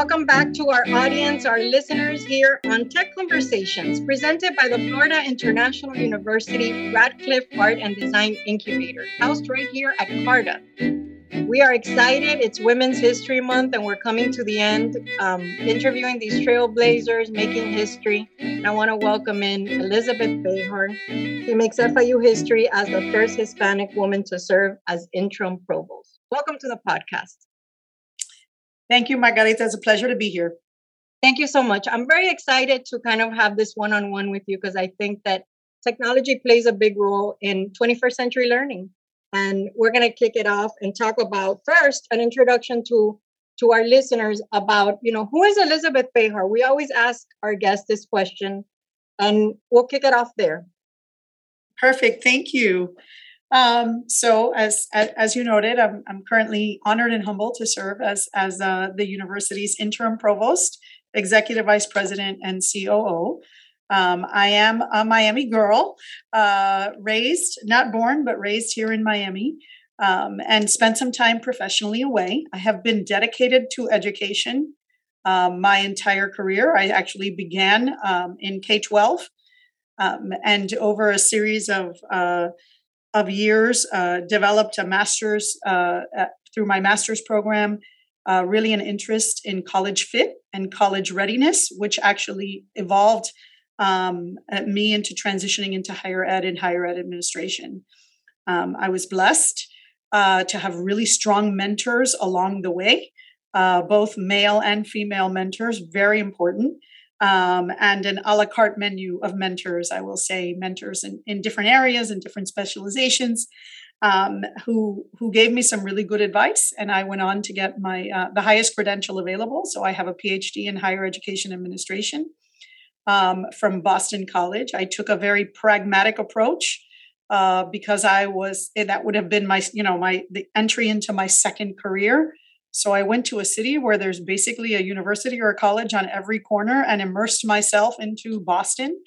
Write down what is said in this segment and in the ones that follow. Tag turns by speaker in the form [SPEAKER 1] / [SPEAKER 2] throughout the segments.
[SPEAKER 1] Welcome back to our audience, our listeners here on Tech Conversations, presented by the Florida International University Radcliffe Art and Design Incubator, housed right here at CARTA. We are excited. It's Women's History Month, and we're coming to the end, um, interviewing these trailblazers, making history. And I want to welcome in Elizabeth Bejar. She makes FIU history as the first Hispanic woman to serve as interim provost. Welcome to the podcast.
[SPEAKER 2] Thank you, Margarita. It's a pleasure to be here.
[SPEAKER 1] Thank you so much. I'm very excited to kind of have this one on one with you because I think that technology plays a big role in 21st century learning. And we're going to kick it off and talk about first an introduction to to our listeners about, you know, who is Elizabeth Bejar? We always ask our guests this question and we'll kick it off there.
[SPEAKER 2] Perfect. Thank you. Um, so, as, as you noted, I'm, I'm currently honored and humbled to serve as as uh, the university's interim provost, executive vice president, and COO. Um, I am a Miami girl, uh, raised, not born, but raised here in Miami, um, and spent some time professionally away. I have been dedicated to education um, my entire career. I actually began um, in K 12 um, and over a series of uh, of years, uh, developed a master's uh, at, through my master's program, uh, really an interest in college fit and college readiness, which actually evolved um, me into transitioning into higher ed and higher ed administration. Um, I was blessed uh, to have really strong mentors along the way, uh, both male and female mentors, very important um, and an a la carte menu of mentors. I will say mentors in, in different areas and different specializations um, who who gave me some really good advice, and I went on to get my uh, the highest credential available. So I have a PhD in higher education administration um, from Boston College. I took a very pragmatic approach. Uh, because I was that would have been my you know my the entry into my second career so I went to a city where there's basically a university or a college on every corner and immersed myself into Boston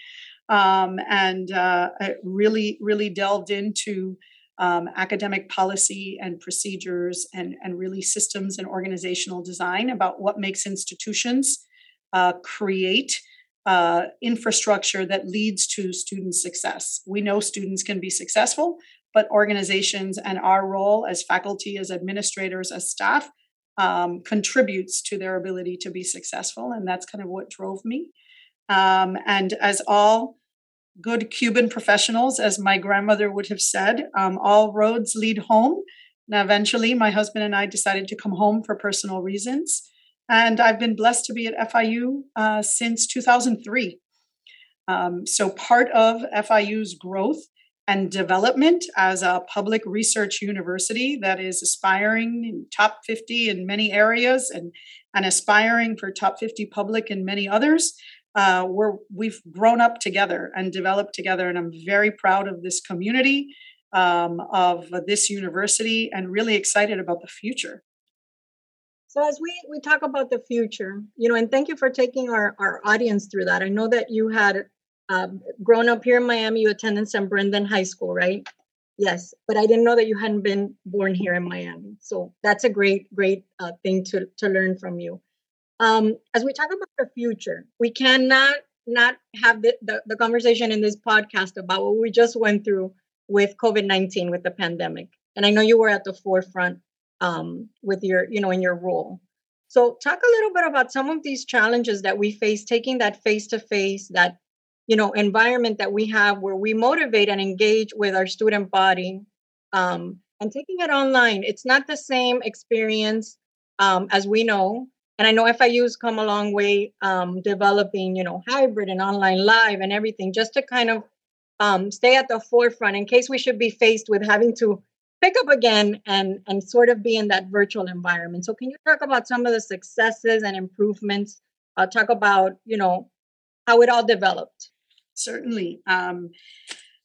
[SPEAKER 2] um, and uh, really, really delved into um, academic policy and procedures and, and really systems and organizational design about what makes institutions uh, create uh, infrastructure that leads to student success. We know students can be successful, but organizations and our role as faculty, as administrators, as staff um, contributes to their ability to be successful. And that's kind of what drove me. Um, and as all good Cuban professionals, as my grandmother would have said, um, all roads lead home. Now, eventually, my husband and I decided to come home for personal reasons. And I've been blessed to be at FIU uh, since 2003. Um, so, part of FIU's growth and development as a public research university that is aspiring in top 50 in many areas and, and aspiring for top 50 public in many others. Uh, we're, we've grown up together and developed together, and I'm very proud of this community, um, of this university, and really excited about the future.
[SPEAKER 1] So as we we talk about the future, you know, and thank you for taking our our audience through that. I know that you had um, grown up here in Miami, you attended San Brendan High School, right? Yes, but I didn't know that you hadn't been born here in Miami. So that's a great, great uh, thing to to learn from you. Um, as we talk about the future, we cannot not have the, the, the conversation in this podcast about what we just went through with COVID nineteen, with the pandemic. And I know you were at the forefront um, with your, you know, in your role. So talk a little bit about some of these challenges that we face, taking that face to face, that you know environment that we have where we motivate and engage with our student body um, and taking it online. It's not the same experience um, as we know. And i know fiu's come a long way um, developing you know hybrid and online live and everything just to kind of um, stay at the forefront in case we should be faced with having to pick up again and and sort of be in that virtual environment. So can you talk about some of the successes and improvements? Uh, talk about you know how it all developed
[SPEAKER 2] certainly. Um,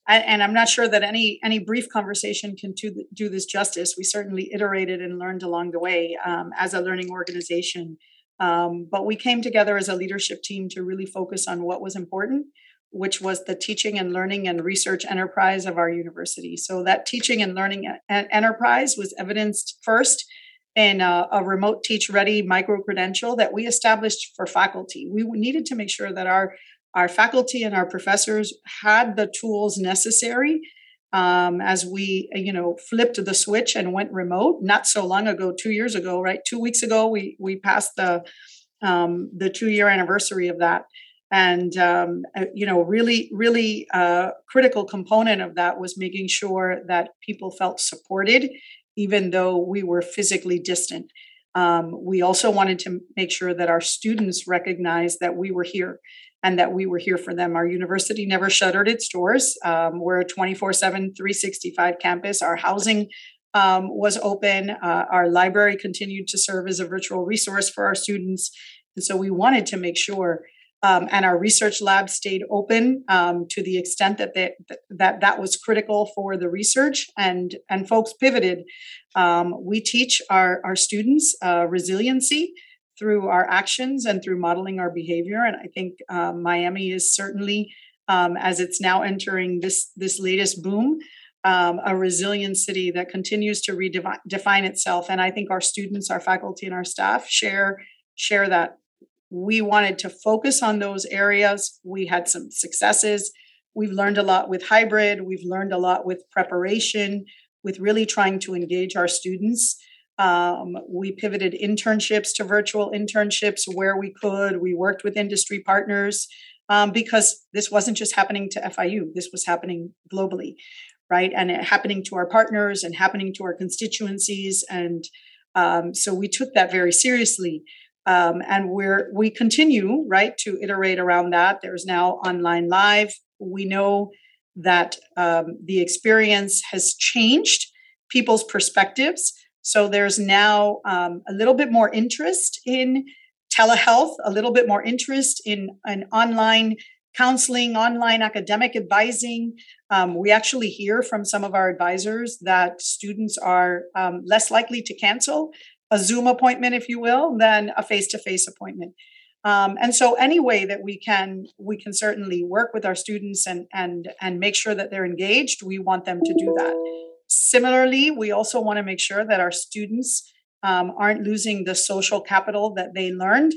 [SPEAKER 2] and I'm not sure that any any brief conversation can do, do this justice. We certainly iterated and learned along the way um, as a learning organization. Um, but we came together as a leadership team to really focus on what was important, which was the teaching and learning and research enterprise of our university. So that teaching and learning enterprise was evidenced first in a, a remote teach ready micro credential that we established for faculty. We needed to make sure that our our faculty and our professors had the tools necessary um, as we you know flipped the switch and went remote. Not so long ago two years ago right? Two weeks ago we we passed the um, the two year anniversary of that. And um, uh, you know really really uh, critical component of that was making sure that people felt supported even though we were physically distant. Um, we also wanted to make sure that our students recognized that we were here and that we were here for them. Our university never shuttered its doors. Um, we're a 24 7, 365 campus. Our housing um, was open. Uh, our library continued to serve as a virtual resource for our students. And so we wanted to make sure. Um, and our research lab stayed open um, to the extent that, they, that that was critical for the research, and and folks pivoted. Um, we teach our our students uh, resiliency, through our actions and through modeling our behavior. And I think um, Miami is certainly, um, as it's now entering this this latest boom, um, a resilient city that continues to redefine itself. And I think our students, our faculty, and our staff share share that. We wanted to focus on those areas. We had some successes. We've learned a lot with hybrid. We've learned a lot with preparation, with really trying to engage our students. Um, we pivoted internships to virtual internships where we could. We worked with industry partners um, because this wasn't just happening to FIU, this was happening globally, right? And it happening to our partners and happening to our constituencies. And um, so we took that very seriously. Um, and we're we continue right to iterate around that. There's now online live. We know that um, the experience has changed people's perspectives so there's now um, a little bit more interest in telehealth, a little bit more interest in an online counseling, online academic advising. Um, we actually hear from some of our advisors that students are um, less likely to cancel a Zoom appointment, if you will, than a face-to-face appointment. Um, and so, any way that we can, we can certainly work with our students and and and make sure that they're engaged. We want them to do that. Similarly, we also want to make sure that our students um, aren't losing the social capital that they learned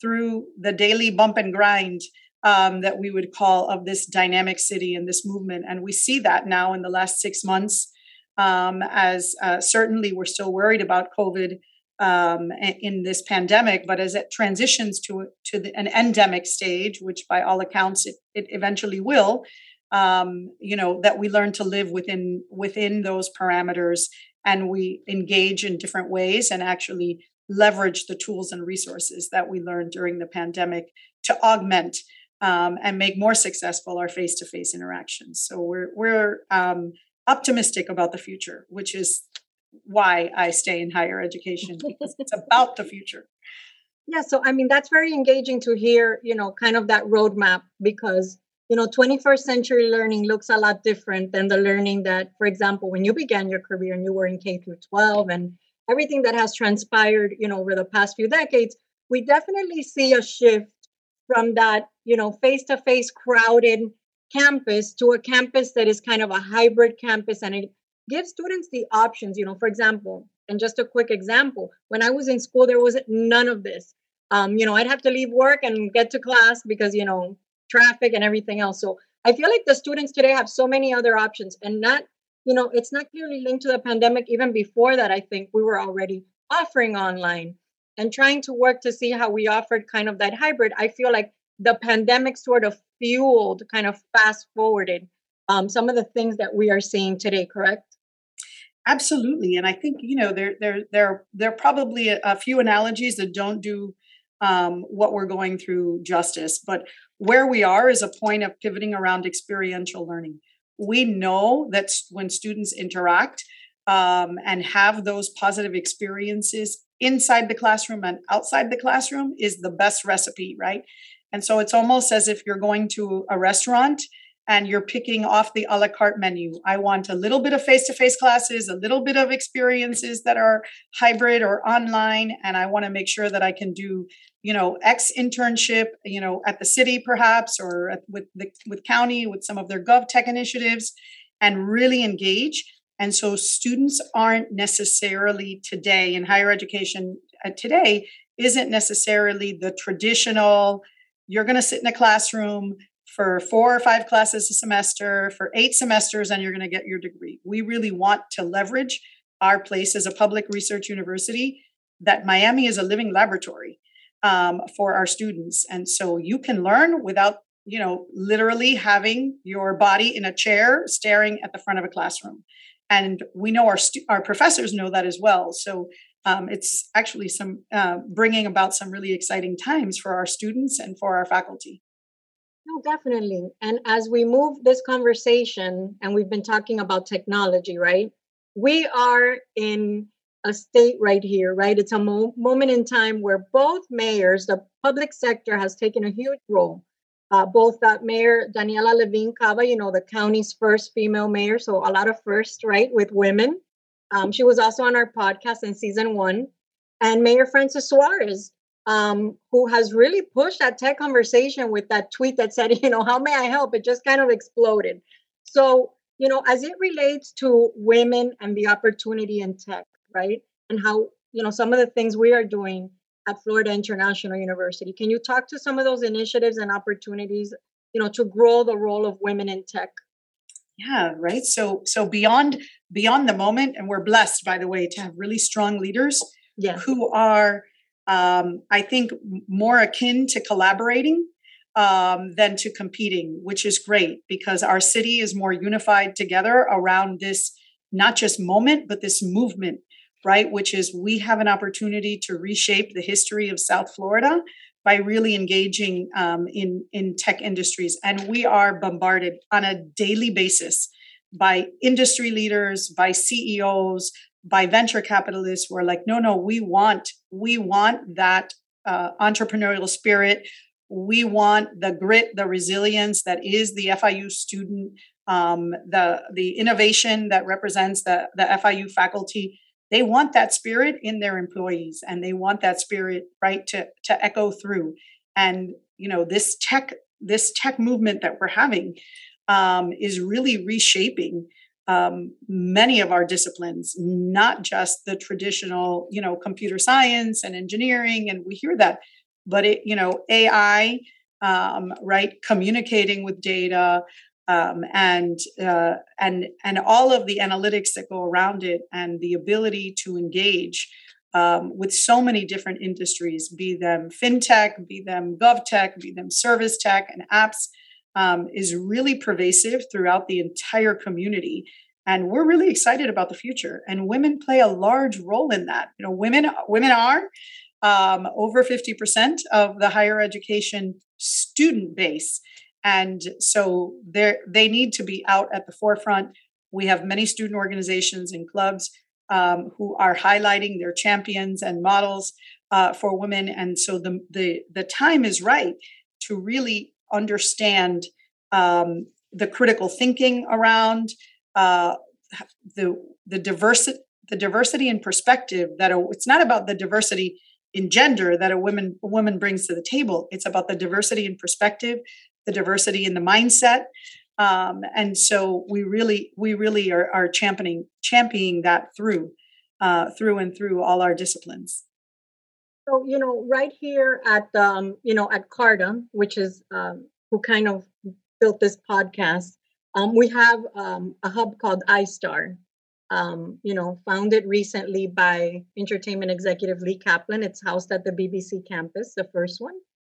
[SPEAKER 2] through the daily bump and grind um, that we would call of this dynamic city and this movement. And we see that now in the last six months, um, as uh, certainly we're still worried about COVID um, in this pandemic, but as it transitions to to the, an endemic stage, which by all accounts it, it eventually will, um, you know that we learn to live within within those parameters and we engage in different ways and actually leverage the tools and resources that we learned during the pandemic to augment um, and make more successful our face-to-face interactions. So we're we're um, optimistic about the future which is why i stay in higher education because it's about the future.
[SPEAKER 1] Yeah so i mean that's very engaging to hear you know kind of that roadmap because you know 21st century learning looks a lot different than the learning that for example when you began your career and you were in k through 12 and everything that has transpired you know over the past few decades we definitely see a shift from that you know face to face crowded campus to a campus that is kind of a hybrid campus and it gives students the options you know for example and just a quick example when i was in school there was none of this. Um, you know i'd have to leave work and get to class because you know traffic and everything else. So I feel like the students today have so many other options and not, you know, it's not clearly linked to the pandemic. Even before that, I think we were already offering online and trying to work to see how we offered kind of that hybrid. I feel like the pandemic sort of fueled, kind of fast forwarded um, some of the things that we are seeing today, correct?
[SPEAKER 2] Absolutely, and I think you know there there there there are probably a, a few analogies that don't do um, what we're going through justice, but where we are is a point of pivoting around experiential learning. We know that when students interact um, and have those positive experiences inside the classroom and outside the classroom is the best recipe, right? And so it's almost as if you're going to a restaurant and you're picking off the a la carte menu. I want a little bit of face to face classes, a little bit of experiences that are hybrid or online, and I want to make sure that I can do you know X internship, you know, at the city perhaps or at, with the with county with some of their gov tech initiatives, and really engage. And so students aren't necessarily today in higher education uh, today isn't necessarily the traditional you're going to sit in a classroom for four or five classes a semester for eight semesters and you're going to get your degree. We really want to leverage our place as a public research university that Miami is a living laboratory um, for our students. And so you can learn without, you know, literally having your body in a chair staring at the front of a classroom. And we know our stu- our professors know that as well. So um, it's actually some uh, bringing about some really exciting times for our students and for our faculty.
[SPEAKER 1] Definitely. And as we move this conversation, and we've been talking about technology, right? We are in a state right here, right? It's a mo- moment in time where both mayors, the public sector has taken a huge role. Uh, both that Mayor Daniela Levine Cava, you know, the county's first female mayor, so a lot of firsts, right, with women. Um, she was also on our podcast in season one. And Mayor Francis Suarez, um, who has really pushed that tech conversation with that tweet that said, you know, how may I help? It just kind of exploded. So, you know, as it relates to women and the opportunity in tech, right? And how, you know, some of the things we are doing at Florida International University. Can you talk to some of those initiatives and opportunities, you know, to grow the role of women in tech?
[SPEAKER 2] Yeah, right. So so beyond beyond the moment, and we're blessed, by the way, to have really strong leaders
[SPEAKER 1] yeah.
[SPEAKER 2] who are um, I think more akin to collaborating um, than to competing, which is great because our city is more unified together around this not just moment, but this movement, right? Which is we have an opportunity to reshape the history of South Florida by really engaging um, in in tech industries, and we are bombarded on a daily basis by industry leaders, by CEOs, by venture capitalists who are like, no, no, we want we want that uh, entrepreneurial spirit. We want the grit, the resilience that is the FIU student, um, the the innovation that represents the the FIU faculty. They want that spirit in their employees, and they want that spirit right to to echo through. And you know this tech this tech movement that we're having um, is really reshaping um, many of our disciplines, not just the traditional, you know, computer science and engineering, and we hear that, but it, you know, AI, um, right, communicating with data, um, and uh, and and all of the analytics that go around it, and the ability to engage um, with so many different industries, be them fintech, be them govtech, be them service tech, and apps um, is really pervasive throughout the entire community. And we're really excited about the future and women play a large role in that. You know women women are um, over 50% of the higher education student base. And so they need to be out at the forefront. We have many student organizations and clubs um, who are highlighting their champions and models uh, for women. And so the, the the time is right to really understand um, the critical thinking around uh, the the diversity the diversity and perspective that a, it's not about the diversity in gender that a woman a woman brings to the table. It's about the diversity in perspective, the diversity in the mindset, um, and so we really we really are, are championing championing that through uh, through and through all our disciplines.
[SPEAKER 1] So you know, right here at um, you know at Carta, which is um, who kind of built this podcast, um, we have um, a hub called iStar, um, you know, founded recently by entertainment executive Lee Kaplan. It's housed at the BBC campus, the first one.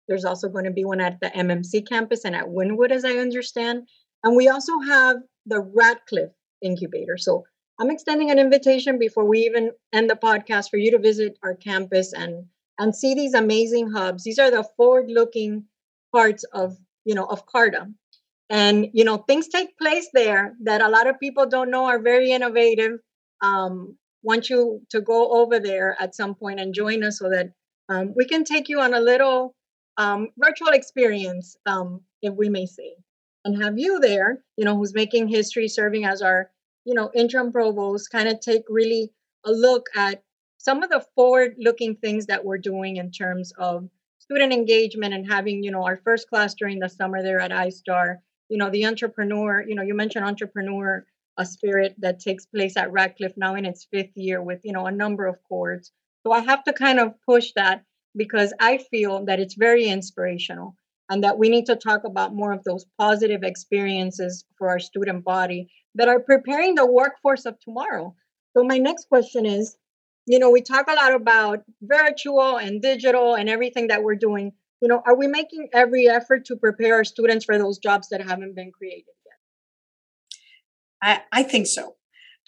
[SPEAKER 1] There's also going to be one at the MMC campus and at Wynwood, as I understand. And we also have the Radcliffe incubator. So I'm extending an invitation before we even end the podcast for you to visit our campus and and see these amazing hubs. These are the forward-looking parts of you know of Carta and you know things take place there that a lot of people don't know are very innovative. Um, want you to go over there at some point and join us so that um, we can take you on a little um, virtual experience um, if we may say. And have you there you know who's making history serving as our you know interim provost kind of take really a look at some of the forward looking things that we're doing in terms of student engagement and having you know our first class during the summer there at istar you know the entrepreneur you know you mentioned entrepreneur a spirit that takes place at Radcliffe now in its fifth year with, you know, a number of chords. So I have to kind of push that because I feel that it's very inspirational and that we need to talk about more of those positive experiences for our student body that are preparing the workforce of tomorrow. So my next question is, you know, we talk a lot about virtual and digital and everything that we're doing. You know, are we making every effort to prepare our students for those jobs that haven't been created
[SPEAKER 2] yet? I, I think so.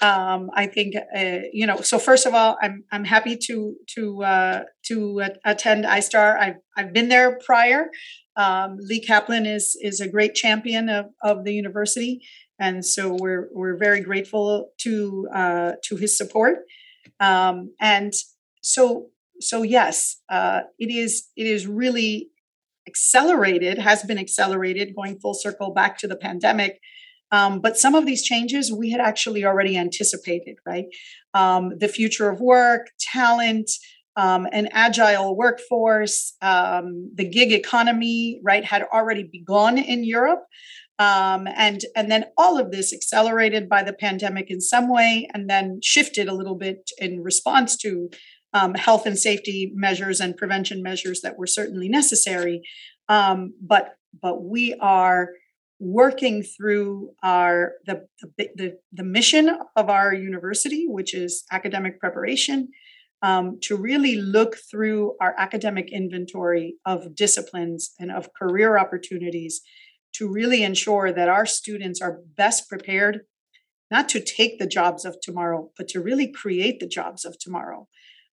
[SPEAKER 2] Um, I think uh, you know. So first of all, I'm I'm happy to to uh, to attend iStar. I've I've been there prior. Um, Lee Kaplan is is a great champion of, of the university, and so we're we're very grateful to uh, to his support. Um, and so so yes, uh, it is it is really accelerated, has been accelerated, going full circle back to the pandemic. Um, but some of these changes we had actually already anticipated, right? Um, the future of work, talent, um, an agile workforce, um, the gig economy, right, had already begun in Europe. Um, and and then all of this accelerated by the pandemic in some way, and then shifted a little bit in response to um, health and safety measures and prevention measures that were certainly necessary. Um, but but we are working through our the, the, the the mission of our university, which is academic preparation, um, to really look through our academic inventory of disciplines and of career opportunities to really ensure that our students are best prepared not to take the jobs of tomorrow but to really create the jobs of tomorrow.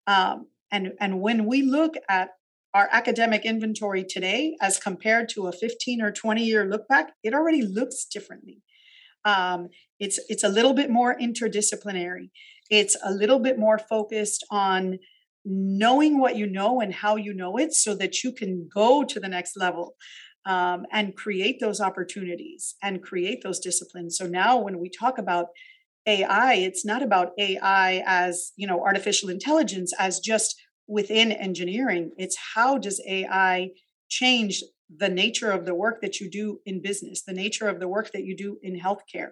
[SPEAKER 2] Um, and and when we look at our academic inventory today as compared to a 15 or 20 year look back it already looks differently. Um, it's it's a little bit more interdisciplinary. It's a little bit more focused on knowing what you know and how you know it so that you can go to the next level um, and create those opportunities and create those disciplines. So now when we talk about AI, it's not about AI as, you know, artificial intelligence as just within engineering. It's how does AI change the nature of the work that you do in business, the nature of the work that you do in healthcare,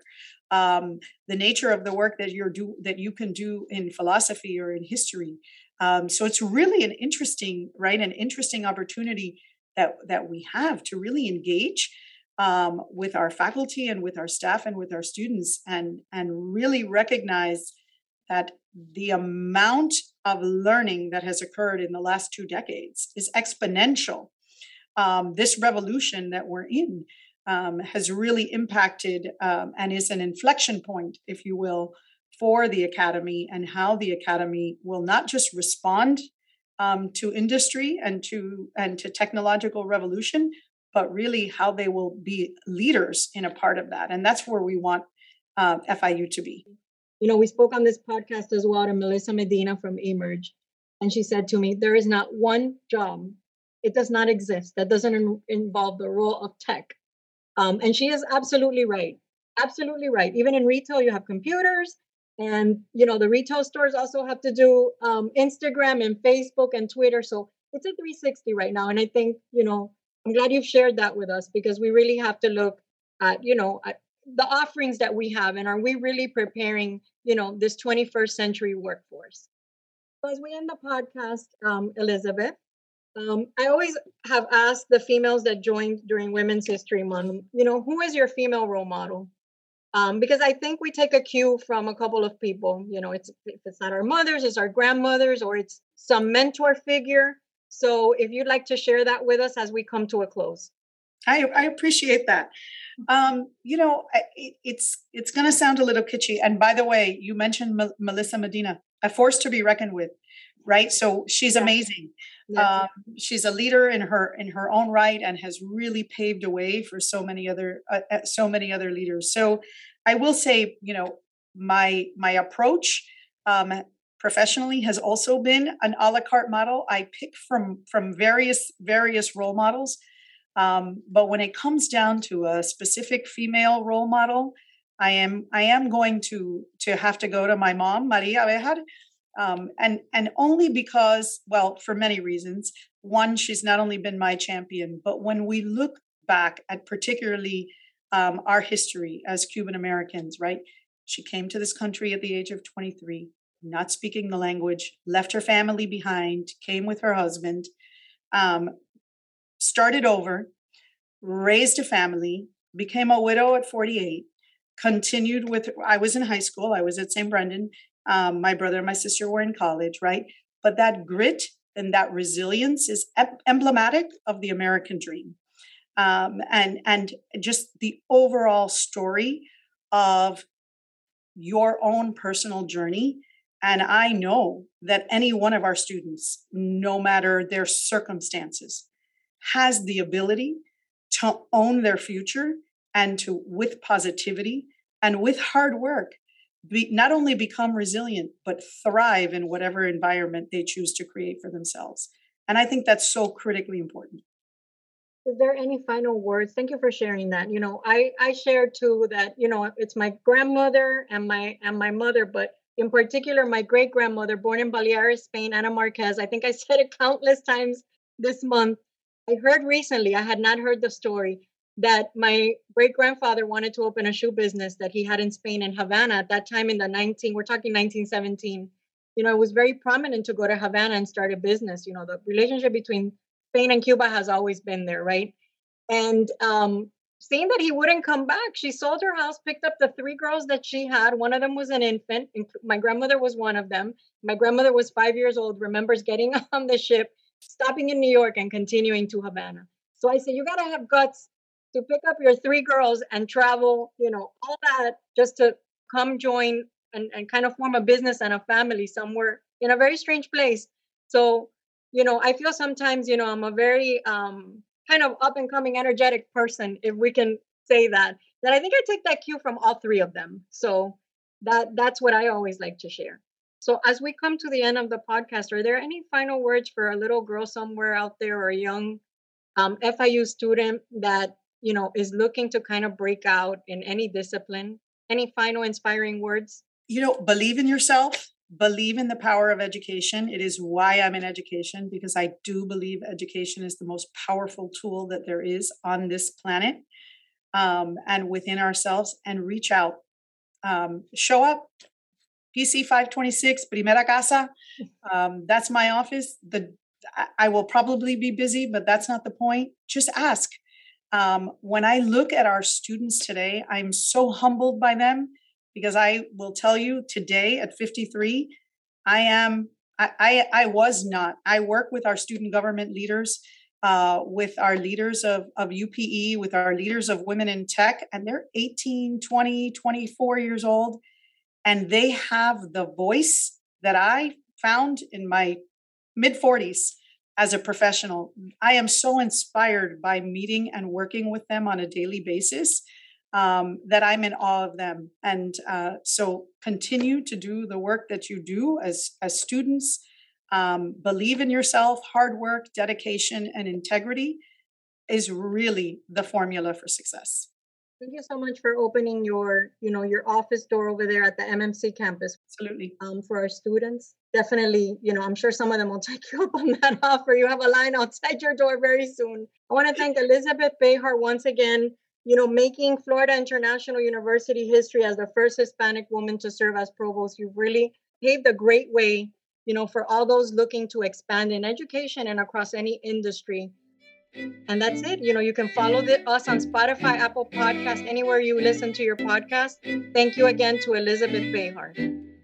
[SPEAKER 2] um, the nature of the work that you're do that you can do in philosophy or in history. Um, so it's really an interesting, right, an interesting opportunity that that we have to really engage um, with our faculty and with our staff and with our students and and really recognize that the amount of learning that has occurred in the last two decades is exponential. Um, this revolution that we're in um, has really impacted um, and is an inflection point if you will for the academy and how the academy will not just respond um, to industry and to and to technological revolution, but really how they will be leaders in a part of that, and that's where we want uh, FIU to be.
[SPEAKER 1] You know, we spoke on this podcast as well to Melissa Medina from Emerge, and she said to me, "There is not one job, it does not exist that doesn't in- involve the role of tech." Um, and she is absolutely right. Absolutely right. Even in retail, you have computers, and you know the retail stores also have to do um, instagram and facebook and twitter. So it's a 360 right now. And i think you know i'm glad you've shared that with us because we really have to look at you know at the offerings that we have and are we really preparing you know this 21st century workforce? So as we end the podcast um, elizabeth um, i always have asked the females that joined during women's history month you know who is your female role model um, because I think we take a cue from a couple of people. You know, it's if it's not our mothers, it's our grandmothers, or it's some mentor figure. So, if you'd like to share that with us as we come to a close,
[SPEAKER 2] I, I appreciate that. Um, you know, it, it's it's going to sound a little kitschy. And by the way, you mentioned M- Melissa Medina, a force to be reckoned with, right? So she's amazing. Um, she's a leader in her in her own right and has really paved a way for so many other uh, uh, so many other leaders. So I will say, you know, my my approach um, professionally has also been an a la carte model. I pick from from various various role models, um, but when it comes down to a specific female role model, I am I am going to to have to go to my mom, Maria Abejar, um, and and only because well for many reasons one she's not only been my champion but when we look back at particularly um, our history as cuban americans right She came to this country at the age of 23, not speaking the language, left her family behind, came with her husband, um, started over, raised a family, became a widow at 48, continued with, I was in high school, I was at St. Brendan. Um, my brother and my sister were in college, right? But that grit and that resilience is emblematic of the American dream. Um, and and just the overall story of your own personal journey. And I know that any one of our students, no matter their circumstances, has the ability to own their future and to, with positivity and with hard work, be, not only become resilient, but thrive in whatever environment they choose to create for themselves. And I think that's so critically important.
[SPEAKER 1] Is there any final words? Thank you for sharing that. You know, I I shared too that you know it's my grandmother and my and my mother, but in particular my great grandmother, born in Baleares, Spain, Ana Marquez. I think I said it countless times this month. I heard recently. I had not heard the story that my great grandfather wanted to open a shoe business that he had in Spain in Havana at that time in the 19 we're talking 1917 you know it was very prominent to go to Havana and start a business you know the relationship between Spain and Cuba has always been there right? And um seeing that he wouldn't come back she sold her house picked up the three girls that she had. One of them was an infant my grandmother was one of them. My grandmother was 5 years old remembers getting on the ship stopping in New York and continuing to Havana. So I said you got to have guts to pick up your three girls and travel, you know, all that just to come join and, and kind of form a business and a family somewhere in a very strange place. So, you know, I feel sometimes, you know, I'm a very um, kind of up and coming, energetic person, if we can say that. That I think I take that cue from all three of them. So that that's what I always like to share. So as we come to the end of the podcast, are there any final words for a little girl somewhere out there or a young um, FIU student that you know is looking to kind of break out in any discipline any final inspiring words
[SPEAKER 2] you know believe in yourself believe in the power of education it is why i'm in education because i do believe education is the most powerful tool that there is on this planet um, and within ourselves and reach out um, show up pc 526 primera casa um, that's my office the I will probably be busy, but that's not the point. Just ask. Um, when I look at our students today, I'm so humbled by them because I will tell you today at 53, I am, I, I, I was not. I work with our student government leaders, uh, with our leaders of, of UPE, with our leaders of women in tech, and they're 18, 20, 24 years old. And they have the voice that I found in my mid 40s as a professional. I am so inspired by meeting and working with them on a daily basis um, that I'm in awe of them. And uh, so continue to do the work that you do as, as students. Um, believe in yourself, hard work, dedication, and integrity is really the formula for success.
[SPEAKER 1] Thank you so much for opening your, you know, your office door over there at the MMC campus.
[SPEAKER 2] Absolutely.
[SPEAKER 1] Um, for our students, definitely, you know, I'm sure some of them will take you up on that offer. You have a line outside your door very soon. I want to thank Elizabeth Bejar once again. You know, making Florida International University history as the first Hispanic woman to serve as provost. You've really paved a great way, you know, for all those looking to expand in education and across any industry. And that's it. You know, you can follow the, us on Spotify, Apple Podcast, anywhere you listen to your podcast. Thank you again to Elizabeth Bejar.